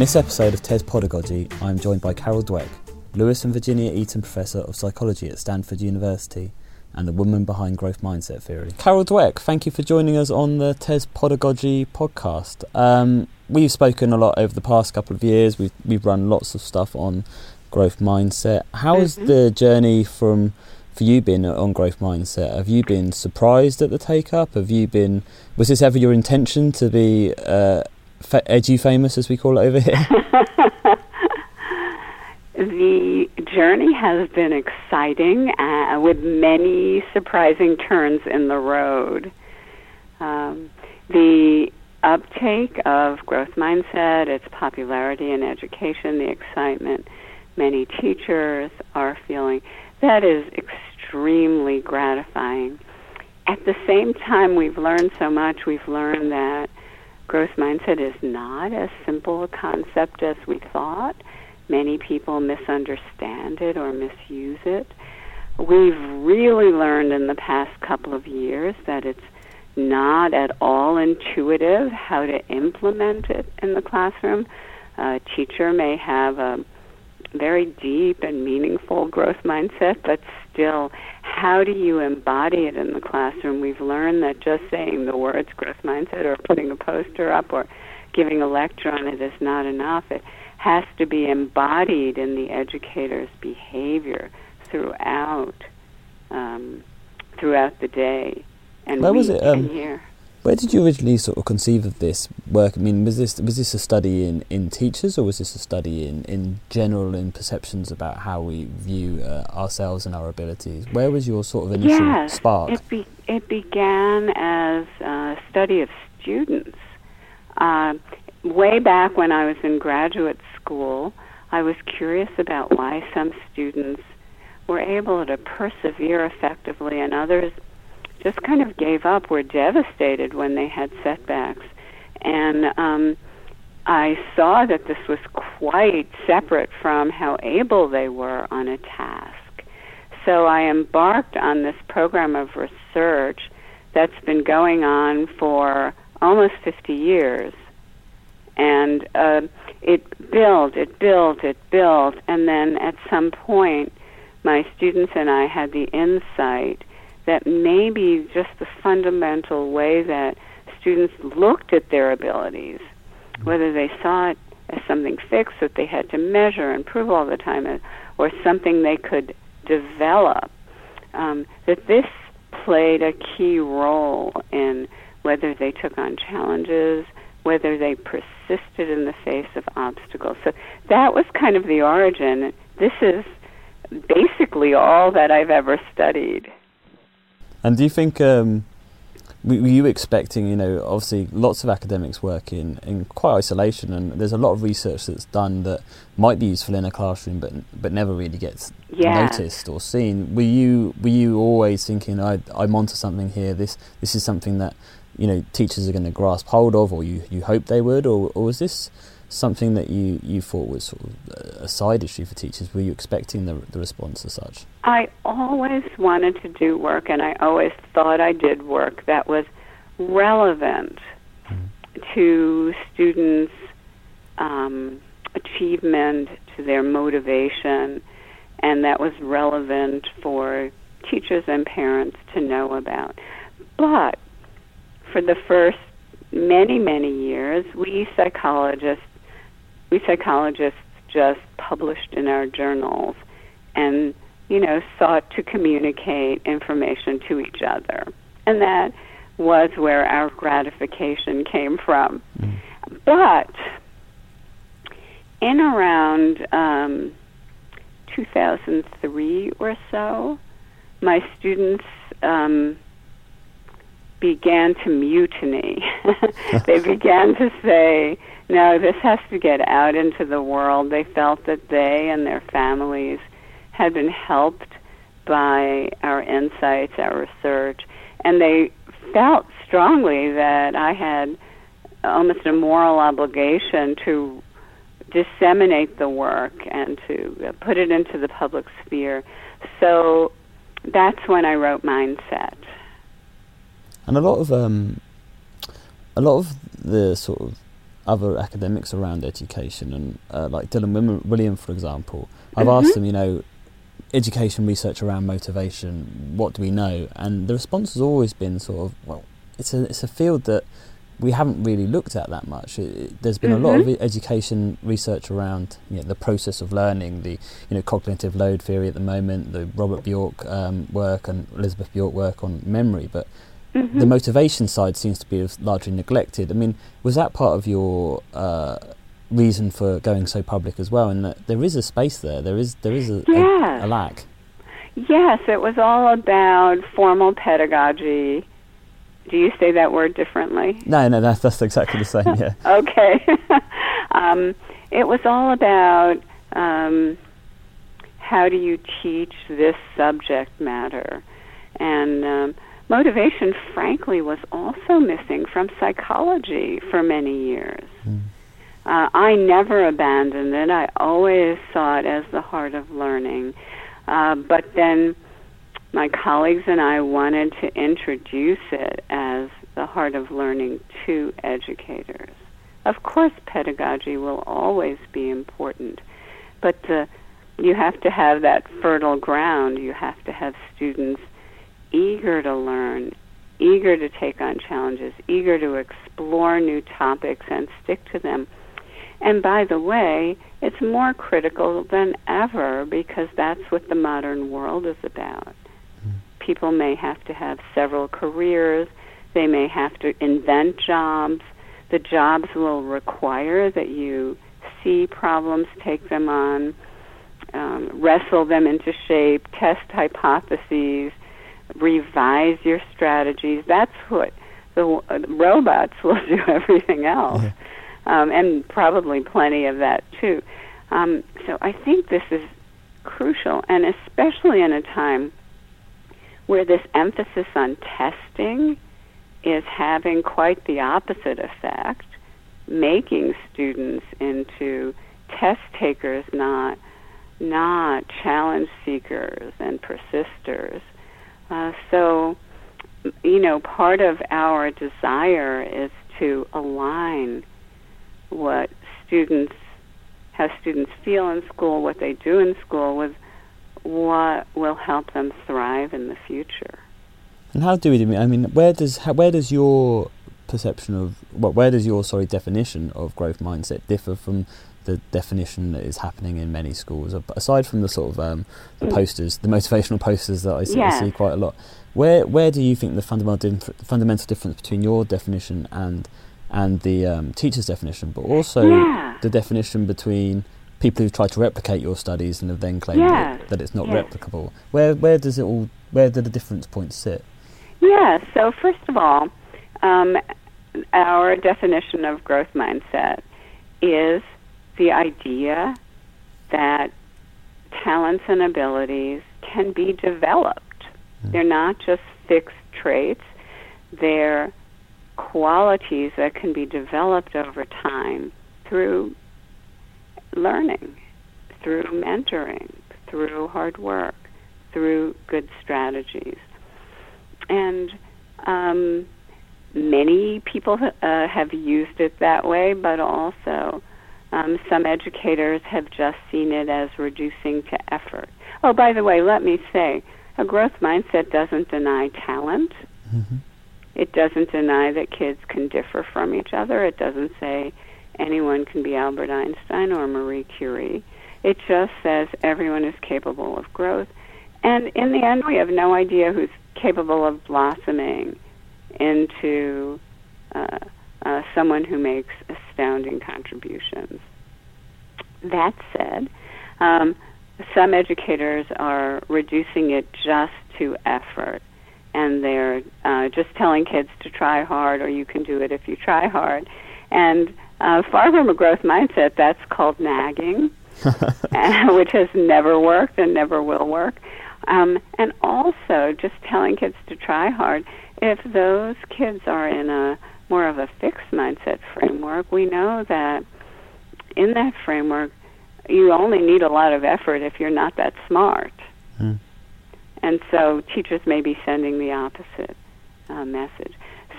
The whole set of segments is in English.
this episode of TES Podagogy, I am joined by Carol Dweck, Lewis and Virginia Eaton Professor of Psychology at Stanford University and the woman behind growth mindset theory. Carol Dweck, thank you for joining us on the TES Podagogy podcast. Um, we've spoken a lot over the past couple of years. We've we've run lots of stuff on growth mindset. How has Mhm. the journey from for you been on growth mindset? Have you been surprised at the take up? Have you been was this ever your intention to be uh, fa- edgy famous as we call it over here? the journey has been exciting uh, with many surprising turns in the road. Um, the uptake of growth mindset, its popularity in education, the excitement many teachers are feeling, that is extremely gratifying. At the same time, we've learned so much. We've learned that growth mindset is not as simple a concept as we thought. Many people misunderstand it or misuse it. We've really learned in the past couple of years that it's not at all intuitive how to implement it in the classroom. A teacher may have a very deep and meaningful growth mindset, but still, how do you embody it in the classroom? We've learned that just saying the words growth mindset or putting a poster up or giving a lecture on it is not enough. It has to be embodied in the educator's behavior throughout um, throughout the day and Where week was it, um, and year. Where did you originally sort of conceive of this work? I mean, was this was this a study in, in teachers, or was this a study in, in general in perceptions about how we view uh, ourselves and our abilities? Where was your sort of initial yes, spark? It, be, it began as a study of students. Uh, way back when I was in graduate school, I was curious about why some students were able to persevere effectively and others just kind of gave up, were devastated when they had setbacks. And um, I saw that this was quite separate from how able they were on a task. So I embarked on this program of research that's been going on for almost 50 years. And uh, it built, it built, it built, and then at some point, my students and I had the insight that maybe just the fundamental way that students looked at their abilities, whether they saw it as something fixed that they had to measure and prove all the time, or something they could develop, um, that this played a key role in whether they took on challenges, whether they persisted in the face of obstacles. So that was kind of the origin. This is basically all that I've ever studied. And do you think um, were were you expecting? You know, obviously, lots of academics work in, in quite isolation, and there's a lot of research that's done that might be useful in a classroom, but but never really gets Yes. noticed or seen. Were you were you always thinking, I, I'm onto something here? This this is something that you know teachers are going to grasp hold of, or you you hope they would, or or was this something that you, you thought was sort of a side issue for teachers? Were you expecting the the response as such? I always wanted to do work, and I always thought I did work that was relevant to students' um, achievement, to their motivation, and that was relevant for teachers and parents to know about. But for the first many, many years, we psychologists, we psychologists just published in our journals and you know sought to communicate information to each other. And that was where our gratification came from. But in around um, 2003 or so my students um, began to mutiny. They began to say no, this has to get out into the world. They felt that they and their families had been helped by our insights, our research, and they felt strongly that I had almost a moral obligation to disseminate the work and to put it into the public sphere. So that's when I wrote Mindset. And a lot of um, a lot of the sort of other academics around education, and uh, like Dylan Wiliam, for example, I've Mhm. asked them, you know, education research around motivation. What do we know? And the response has always been sort of, well, it's a it's a field that we haven't really looked at that much. It, it- there's been a lot of Mhm. e- education research around you know, the process of learning, the you know cognitive load theory at the moment, the Robert Bjork um, work and Elizabeth Bjork work on memory, but Mhm. the motivation side seems to be largely neglected. I mean, was that part of your uh, reason for going so public as well? And that there is a space there. There is there is a, a, a lack. Yes, it was all about formal pedagogy. Do you say that word differently? No, no, that's that's exactly the same. Yeah. Okay. um, it was all about um, how do you teach this subject matter, and um, motivation, frankly, was also missing from psychology for many years. Mm. Uh, I never abandoned it. I always saw it as the heart of learning. Uh, but then my colleagues and I wanted to introduce it as the heart of learning to educators. Of course, pedagogy will always be important, but uh, you have to have that fertile ground. You have to have students eager to learn, eager to take on challenges, eager to explore new topics and stick to them. And by the way, it's more critical than ever because that's what the modern world is about. People may have to have several careers, they may have to invent jobs. The jobs will require that you see problems, take them on, um, wrestle them into shape, test hypotheses, revise your strategies. That's what the uh, robots will do everything else Yeah. um, and probably plenty of that too. Um, so I think this is crucial, and especially in a time where this emphasis on testing is having quite the opposite effect, making students into test takers, not not challenge seekers and persisters. Uh, so, you know, part of our desire is to align what students, how students feel in school, what they do in school, with what will help them thrive in the future. And how do we do? I mean, where does where does your perception of what where does your sorry definition of growth mindset differ from the definition that is happening in many schools? Aside from the sort of um, the posters, the motivational posters that I see, I see quite a lot. Where where do you think the fundamental dif- fundamental difference between your definition and and the um, teacher's definition, but also Yeah. the definition between people who try to replicate your studies and have then claimed Yes. that, that it's not replicable? Where where does it all? Where do the difference points sit? Yeah, so first of all, um, our definition of growth mindset is the idea that talents and abilities can be developed. Mm. They're not just fixed traits, they're qualities that can be developed over time through learning, through mentoring, through hard work, through good strategies. And um, many people uh, have used it that way, but also um, some educators have just seen it as reducing to effort. Oh, by the way, let me say, a growth mindset doesn't deny talent. Mm-hmm. It doesn't deny that kids can differ from each other. It doesn't say anyone can be Albert Einstein or Marie Curie. It just says everyone is capable of growth. And in the end, we have no idea who's capable of blossoming into uh, uh, someone who makes astounding contributions. That said, um, some educators are reducing it just to effort, and they're uh, just telling kids to try hard, or you can do it if you try hard. And uh, far from a growth mindset, that's called nagging, which has never worked and never will work. Um, and also, just telling kids to try hard. If those kids are in a more of a fixed mindset framework, we know that in that framework, you only need a lot of effort if you're not that smart. Mm. And so teachers may be sending the opposite uh, message.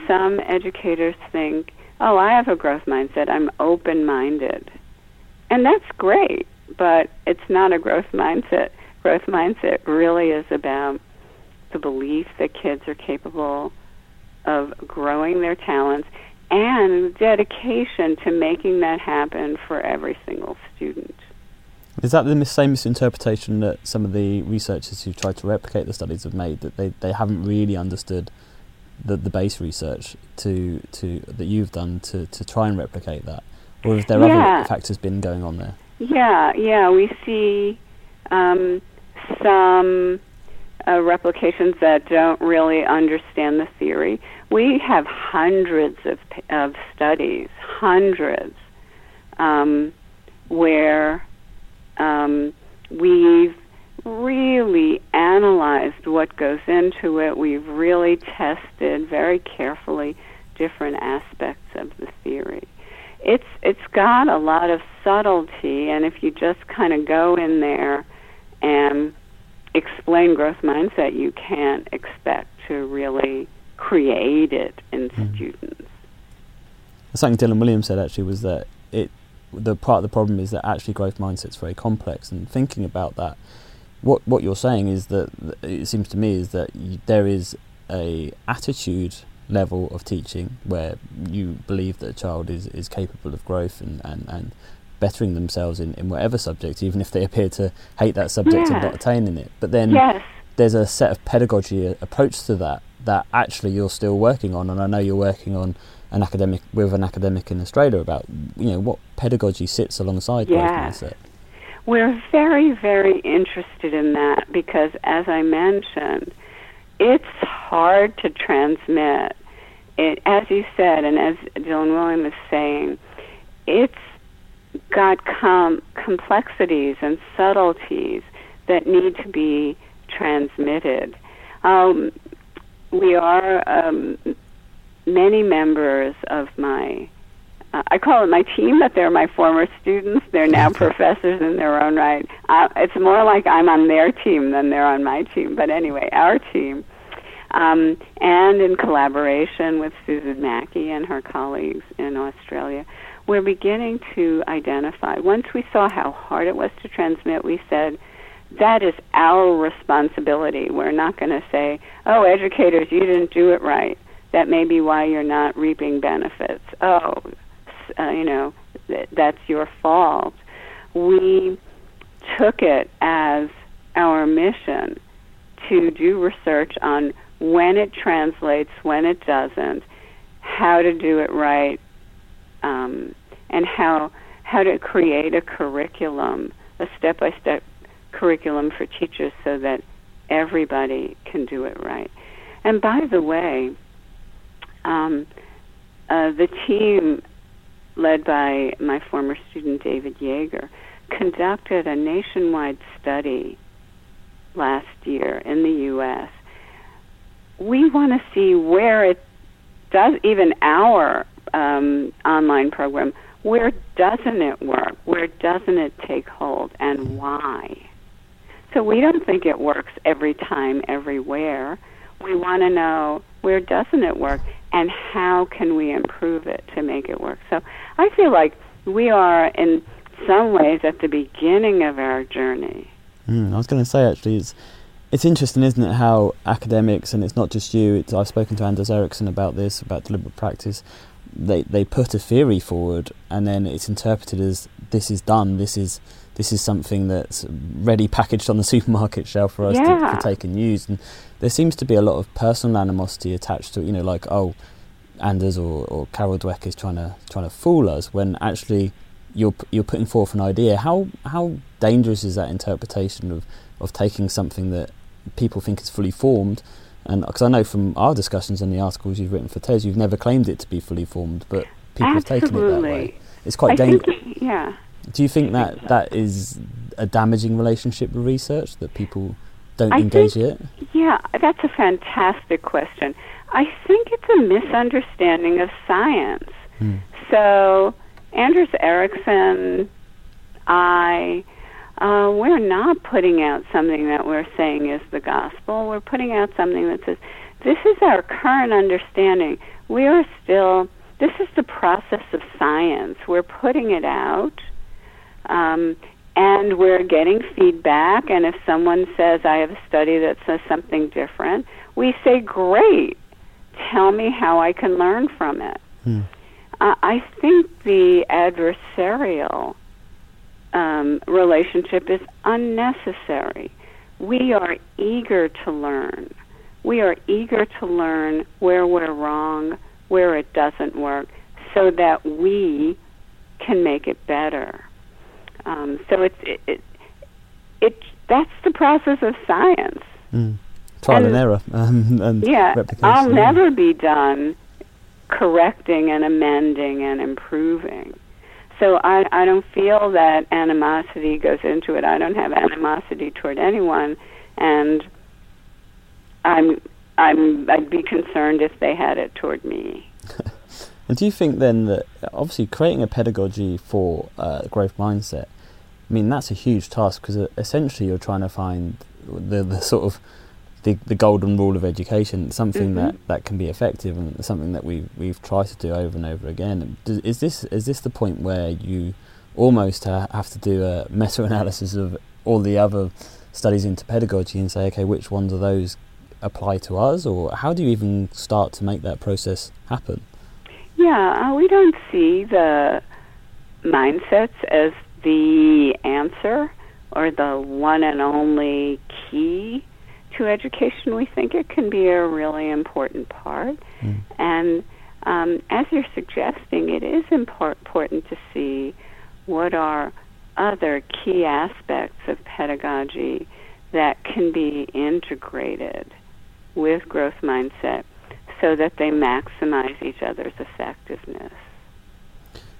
Some educators think oh, I have a growth mindset. I'm open minded. And that's great, but it's not a growth mindset. Growth mindset really is about the belief that kids are capable of growing their talents and dedication to making that happen for every single student. Is that the same misinterpretation that some of the researchers who tried to replicate the studies have made that they, they haven't really understood the, the base research to to that you've done to, to try and replicate that, or have there yeah. other factors been going on there? Yeah, yeah, we see um, some uh, replications that don't really understand the theory. We have hundreds of of studies, hundreds, um, where um, we've really analyzed what goes into it. We've really tested very carefully different aspects of the theory. It's it's got a lot of subtlety, and if you just kind of go in there and explain growth mindset, you can't expect to really create it in mm. students. Something Dylan Williams said actually was that it the part of the problem is that actually growth mindset's very complex, and thinking about that what what you're saying is that it seems to me is that you, there is a attitude level of teaching where you believe that a child is, is capable of growth and, and, and bettering themselves in, in whatever subject, even if they appear to hate that subject and not attaining it. But then yes. there's a set of pedagogy uh, approach to that that actually you're still working on, and I know you're working on an academic with an academic in Australia about you know what pedagogy sits alongside growth mindset. We're very, very interested in that because, as I mentioned, it's hard to transmit. It, as you said, and as Dylan Williams is saying, it's got com- complexities and subtleties that need to be transmitted. Um, we are um, many members of my uh, I call it my team, but they're my former students. They're now professors in their own right. Uh, it's more like I'm on their team than they're on my team. But anyway, our team. Um, and in collaboration with Susan Mackie and her colleagues in Australia, we're beginning to identify. Once we saw how hard it was to transmit, we said, that is our responsibility. We're not going to say, oh, educators, you didn't do it right. That may be why you're not reaping benefits. Oh, uh, you know, th- that's your fault. We took it as our mission to do research on when it translates, when it doesn't, how to do it right, um, and how how to create a curriculum, a step-by-step curriculum for teachers, so that everybody can do it right. And by the way, um, uh, the team led by my former student David Yeager, conducted a nationwide study last year in the U.S. We want to see where it does, even our um, online program, where doesn't it work? Where doesn't it take hold? And why? So we don't think it works every time, everywhere. We want to know where doesn't it work and how can we improve it to make it work. So I feel like we are in some ways at the beginning of our journey. Mm, I was going to say actually, it's it's interesting, isn't it, how academics and it's not just you. I've spoken to Anders Ericsson about this about deliberate practice. They they put a theory forward and then it's interpreted as this is done. This is this is something that's ready packaged on the supermarket shelf for us yeah. to, to take and use. And there seems to be a lot of personal animosity attached to it. You know, like oh, Anders or, or Carol Dweck is trying to trying to fool us when actually you're you're putting forth an idea. How how dangerous is that interpretation of, of taking something that people think is fully formed? And because I know from our discussions and the articles you've written for TES, you've never claimed it to be fully formed, but people Absolutely. have taken it that way. It's quite dangerous. Yeah. Do you think that so. that is a damaging relationship with research that people don't I engage think, it? Yeah, that's a fantastic question. I think it's a misunderstanding of science. Hmm. So, Anders Ericsson, I, uh, we're not putting out something that we're saying is the gospel. We're putting out something that says, this is our current understanding. We are still this is the process of science. We're putting it out, um, and we're getting feedback. And if someone says, I have a study that says something different, we say, Great, tell me how I can learn from it. Hmm. Uh, I think the adversarial um, relationship is unnecessary. We are eager to learn. We are eager to learn where we're wrong, where it doesn't work, so that we can make it better. Um, so it's it, it, it that's the process of science. Mm. Trial and, and error. Um, and yeah, I'll never be done correcting and amending and improving. So I, I don't feel that animosity goes into it. I don't have animosity toward anyone, and I'm I'm I'd be concerned if they had it toward me. and do you think then that obviously creating a pedagogy for uh, growth mindset? I mean that's a huge task because uh, essentially you're trying to find the the sort of the, the golden rule of education, something mm-hmm. that, that can be effective and something that we we've tried to do over and over again. Is this is this the point where you almost have to do a meta analysis of all the other studies into pedagogy and say, okay, which ones of those apply to us, or how do you even start to make that process happen? Yeah, uh, we don't see the mindsets as the answer or the one and only key to education, we think it can be a really important part. Mm. And um, as you're suggesting, it is important to see what are other key aspects of pedagogy that can be integrated with growth mindset so that they maximize each other's effectiveness.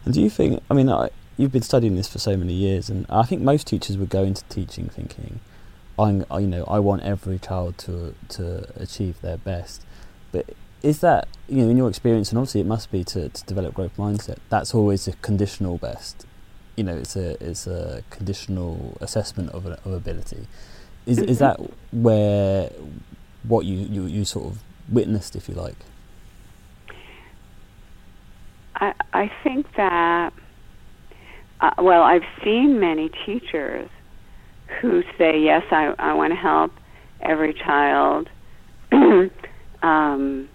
And do you think, I mean, I, you've been studying this for so many years, and I think most teachers would go into teaching thinking, I'm, you know, I want every child to to achieve their best. But is that, you know, in your experience, and obviously it must be to, to develop growth mindset. That's always a conditional best. You know, it's a it's a conditional assessment of, of ability. Is is that where what you, you, you sort of witnessed, if you like? I I think that. Uh, well, I've seen many teachers who say, yes, I, I want to help every child um,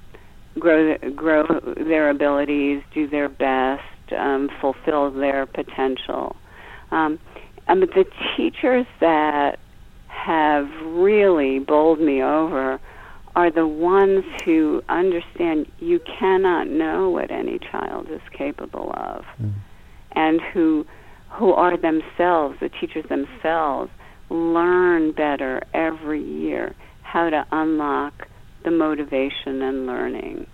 grow grow their abilities, do their best, um, fulfill their potential. Um, and the teachers that have really bowled me over are the ones who understand you cannot know what any child is capable of, mm. and who who are themselves, the teachers themselves, learn better every year how to unlock the motivation and learning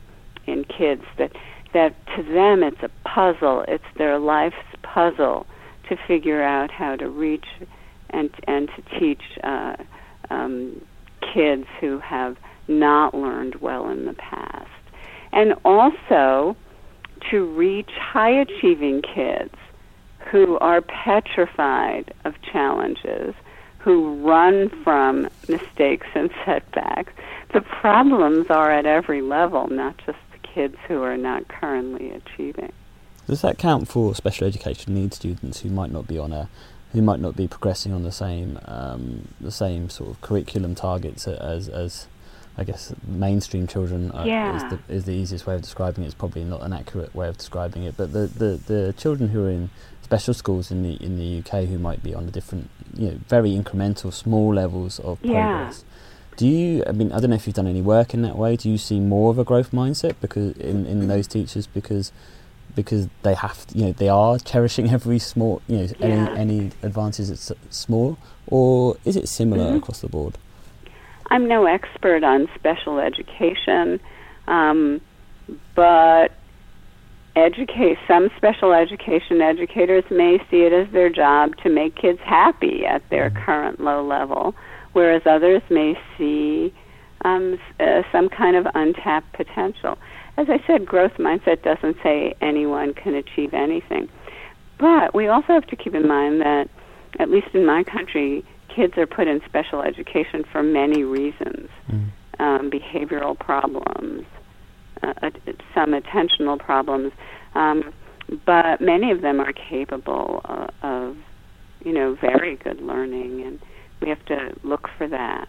in kids that that to them it's a puzzle. It's their life's puzzle to figure out how to reach and and to teach uh, um, kids who have not learned well in the past. And also to reach high achieving kids who are petrified of challenges who run from mistakes and setbacks. The problems are at every level, not just the kids who are not currently achieving. Does that count for special education needs students who might not be on a who might not be progressing on the same um, the same sort of curriculum targets as as I guess mainstream children uh, yeah. is, the, is the easiest way of describing it. It's probably not an accurate way of describing it, but the, the, the children who are in special schools in the in the UK who might be on a different, you know, very incremental, small levels of progress. Yeah. Do you? I mean, I don't know if you've done any work in that way. Do you see more of a growth mindset because in, in those teachers because because they have to, you know they are cherishing every small you know yeah. any any advances it's small or is it similar mm-hmm. across the board? I'm no expert on special education, um, but educate some special education educators may see it as their job to make kids happy at their mm-hmm. current low level, whereas others may see um, uh, some kind of untapped potential. As I said, growth mindset doesn't say anyone can achieve anything. But we also have to keep in mind that, at least in my country, kids are put in special education for many reasons mm. um, behavioral problems, uh, some attentional problems, um, but many of them are capable of, of, you know, very good learning, and we have to look for that,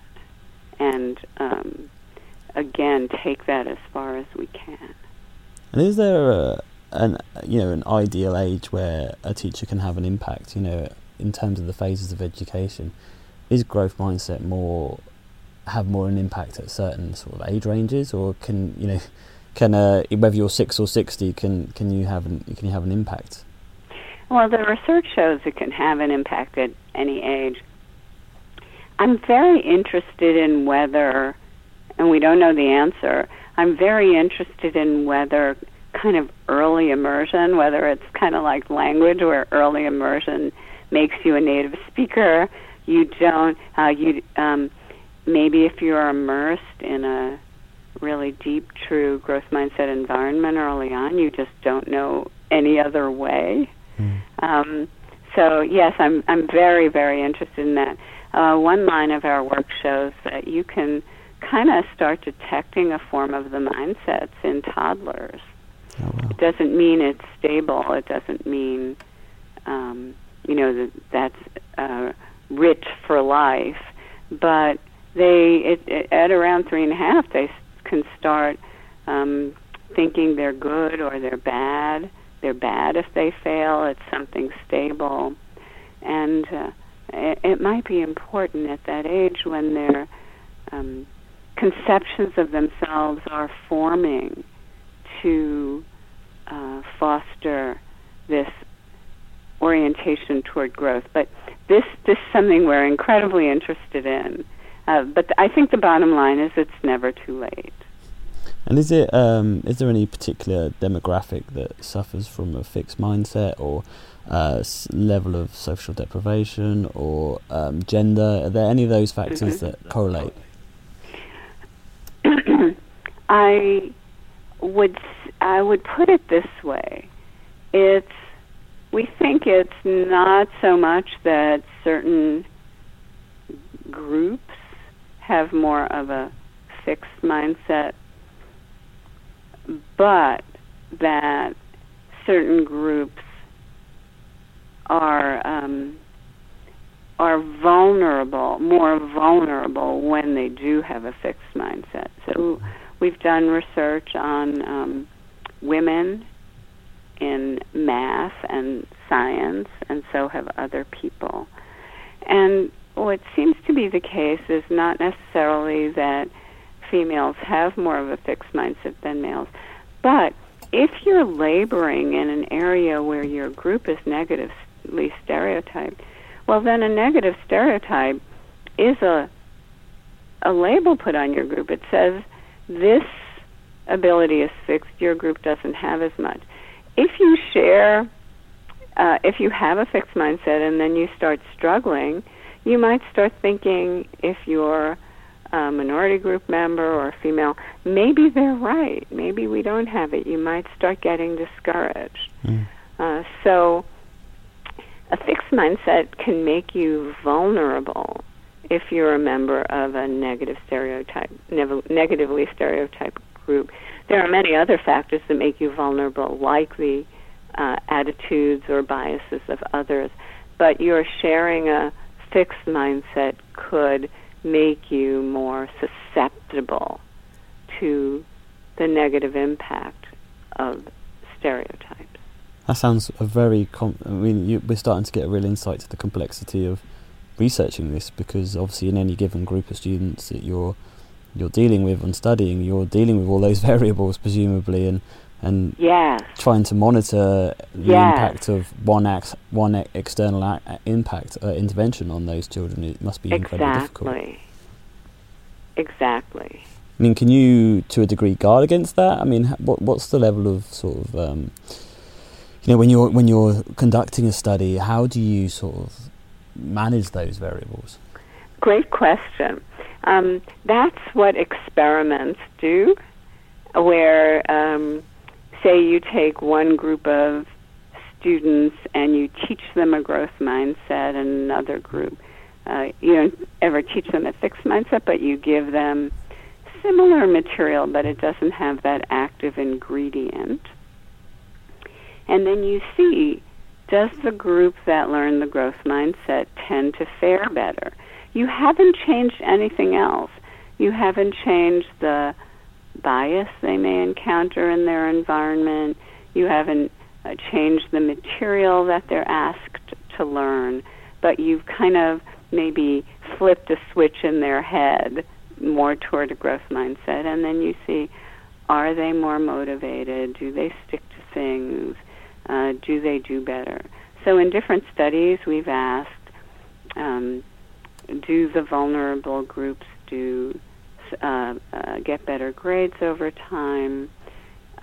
and um, again, take that as far as we can. And is there a, an you know an ideal age where a teacher can have an impact? You know, in terms of the phases of education, is growth mindset more have more an impact at certain sort of age ranges, or can you know can uh, whether you're six or sixty can can you have an, can you have an impact? Well, the research shows it can have an impact at any age. I'm very interested in whether, and we don't know the answer. I'm very interested in whether kind of early immersion, whether it's kind of like language where early immersion makes you a native speaker. You don't. Uh, you um, maybe if you're immersed in a really deep, true growth mindset environment early on, you just don't know any other way. Mm. Um, so yes, I'm I'm very very interested in that. Uh, one line of our work shows that you can kind of start detecting a form of the mindsets in toddlers. Oh, wow. It doesn't mean it's stable. It doesn't mean um, you know that that's uh, rich for life, but they it, it, at around three and a half they can start um, thinking they're good or they're bad. They're bad if they fail. It's something stable, and uh, it, it might be important at that age when their um, conceptions of themselves are forming to uh, foster this orientation toward growth. But this this is something we're incredibly interested in. Uh, but th- I think the bottom line is it's never too late. And is it um, is there any particular demographic that suffers from a fixed mindset or uh, s- level of social deprivation or um, gender? Are there any of those factors mm-hmm. that correlate? I would I would put it this way: it's we think it's not so much that certain groups have more of a fixed mindset, but that certain groups are um, are vulnerable, more vulnerable when they do have a fixed mindset. So we've done research on um, women in math and science, and so have other people. And what seems to be the case is not necessarily that females have more of a fixed mindset than males, but if you're laboring in an area where your group is negatively stereotyped, well, then a negative stereotype is a a label put on your group. It says this ability is fixed. Your group doesn't have as much. If you share, uh, if you have a fixed mindset and then you start struggling, you might start thinking if you're a minority group member or a female, maybe they're right. Maybe we don't have it. You might start getting discouraged. Mm. Uh, so, a fixed mindset can make you vulnerable if you're a member of a negative stereotype, nev- negatively stereotyped group. There are many other factors that make you vulnerable, like the uh, attitudes or biases of others. But you're sharing a fixed mindset could make you more susceptible to the negative impact of stereotypes. That sounds a very. Com- I mean, you, we're starting to get a real insight to the complexity of researching this because obviously, in any given group of students that you're you're dealing with and studying, you're dealing with all those variables presumably, and and yes. trying to monitor the yes. impact of one ex- one external a- impact uh, intervention on those children. It must be exactly. incredibly difficult. Exactly. I mean, can you, to a degree, guard against that? I mean, what what's the level of sort of, um, you know, when you're when you're conducting a study, how do you sort of manage those variables? Great question. Um, that's what experiments do, where um, say you take one group of students and you teach them a growth mindset and another group uh, you don't ever teach them a fixed mindset but you give them similar material, but it doesn't have that active ingredient. And then you see does the group that learned the growth mindset tend to fare better? You haven't changed anything else. You haven't changed the bias they may encounter in their environment. You haven't uh, changed the material that they're asked to learn, but you've kind of maybe flipped a switch in their head more toward a growth mindset, and then you see are they more motivated? Do they stick to things? Uh, do they do better? So, in different studies, we've asked um, do the vulnerable groups do uh, uh, get better grades over time?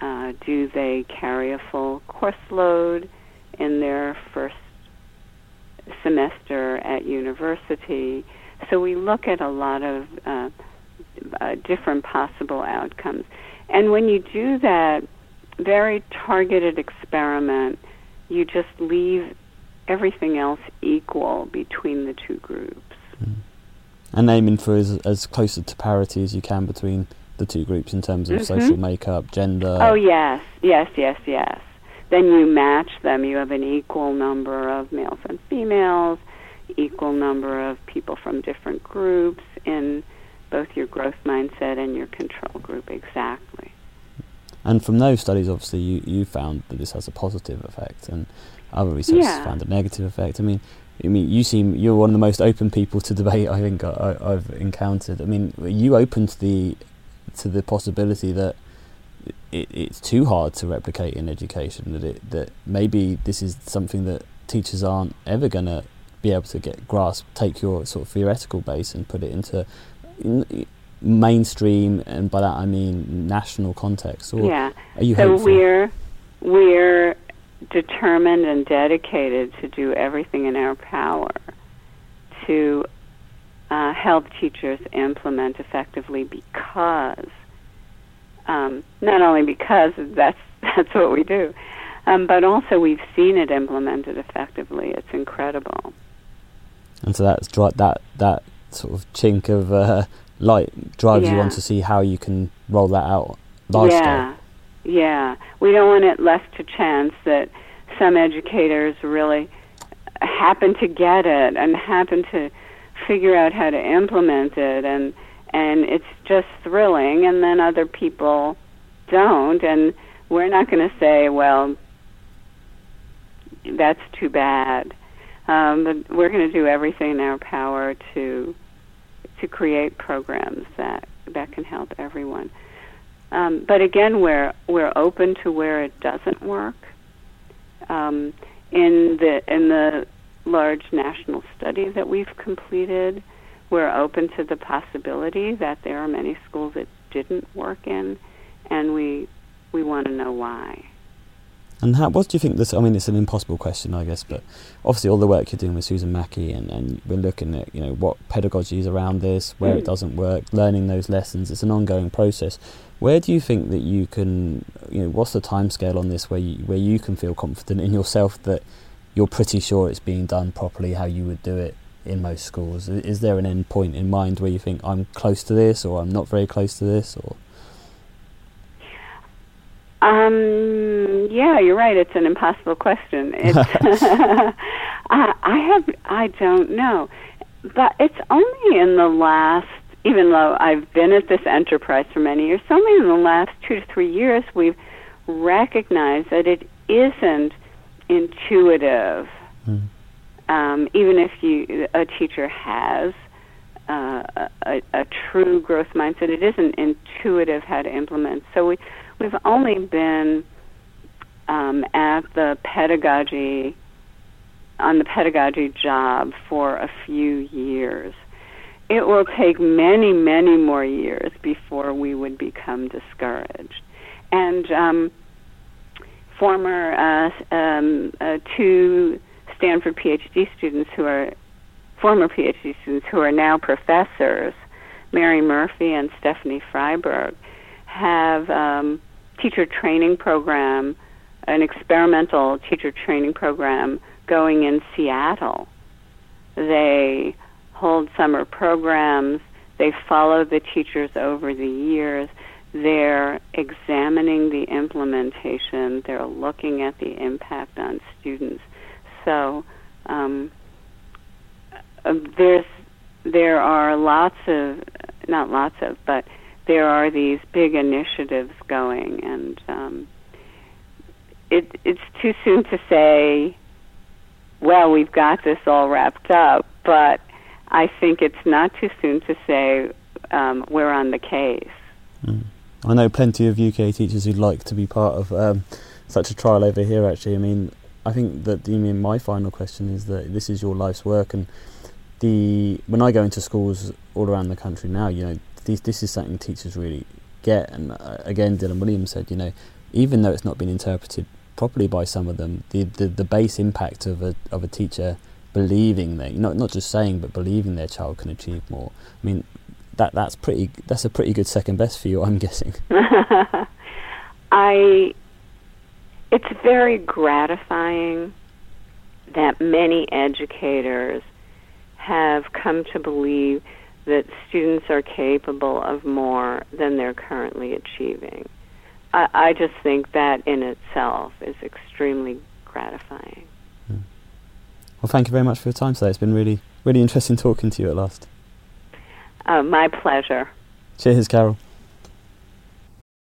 Uh, do they carry a full course load in their first semester at university? So we look at a lot of uh, uh, different possible outcomes. And when you do that very targeted experiment, you just leave everything else equal between the two groups. Mm. And aiming for as, as close to parity as you can between the two groups in terms of mm-hmm. social makeup, gender. Oh, yes, yes, yes, yes. Then you match them. You have an equal number of males and females, equal number of people from different groups in both your growth mindset and your control group. Exactly. And from those studies, obviously, you, you found that this has a positive effect, and other researchers yeah. found a negative effect. I mean, I mean, you seem you're one of the most open people to debate I think I, have encountered. I mean, you open to the to the possibility that it, it's too hard to replicate in education. That it that maybe this is something that teachers aren't ever going to be able to get grasp. Take your sort of theoretical base and put it into mainstream, and by that I mean national context. Or yeah. Are you so hopeful? we're we're determined and dedicated to do everything in our power to uh, help teachers implement effectively because um, not only because that's that's what we do, um, but also we've seen it implemented effectively. It's incredible. And so that's dri- that that sort of chink of uh, light drives yeah. you on to see how you can roll that out large yeah. Yeah, we don't want it left to chance that some educators really happen to get it and happen to figure out how to implement it and and it's just thrilling and then other people don't and we're not going to say well that's too bad. Um, but we're going to do everything in our power to to create programs that that can help everyone um, but again, we're we're open to where it doesn't work. Um, in the in the large national study that we've completed, we're open to the possibility that there are many schools that didn't work in, and we we want to know why. And how, what do you think this? I mean, it's an impossible question, I guess, but obviously all the work you're doing with Susan Mackie, and, and we're looking at you know what pedagogy is around this, where mm. it doesn't work, learning those lessons. It's an ongoing process. Where do you think that you can, you know, what's the time scale on this where you, where you can feel confident in yourself that you're pretty sure it's being done properly how you would do it in most schools? Is there an end point in mind where you think I'm close to this or I'm not very close to this or? Um, yeah, you're right. It's an impossible question. I have I don't know, but it's only in the last even though I've been at this enterprise for many years, only in the last two to three years we've recognized that it isn't intuitive. Mm. Um, even if you a teacher has uh, a, a true growth mindset, it isn't intuitive how to implement. So we we've only been um, at the pedagogy on the pedagogy job for a few years it will take many, many more years before we would become discouraged. And um, former uh, um, uh, two Stanford PhD students who are former PhD students who are now professors, Mary Murphy and Stephanie Fryberg, have um, teacher training program, an experimental teacher training program going in Seattle. They hold summer programs. They follow the teachers over the years. They're examining the implementation. They're looking at the impact on students. So um, uh, there's there are lots of not lots of, but there are these big initiatives going, and um, it, it's too soon to say. Well, we've got this all wrapped up, but I think it's not too soon to say um, we're on the case. Mm. I know plenty of UK teachers who'd like to be part of um, such a trial over here. Actually, I mean, I think that I mean my final question is that this is your life's work, and the when I go into schools all around the country now, you know, this this is something teachers really get. And uh, again, Dylan Williams said, you know, even though it's not been interpreted properly by some of them, the the, the base impact of a of a teacher believing that not not just saying but believing their child can achieve more. I mean, that that's pretty that's a pretty good second best for you, I'm guessing. I it's very gratifying that many educators have come to believe that students are capable of more than they're currently achieving. I, I just think that in itself is extremely gratifying. Well, thank you very much for your time today. It's been really, really interesting talking to you at last. Uh, my pleasure. Cheers, Carol.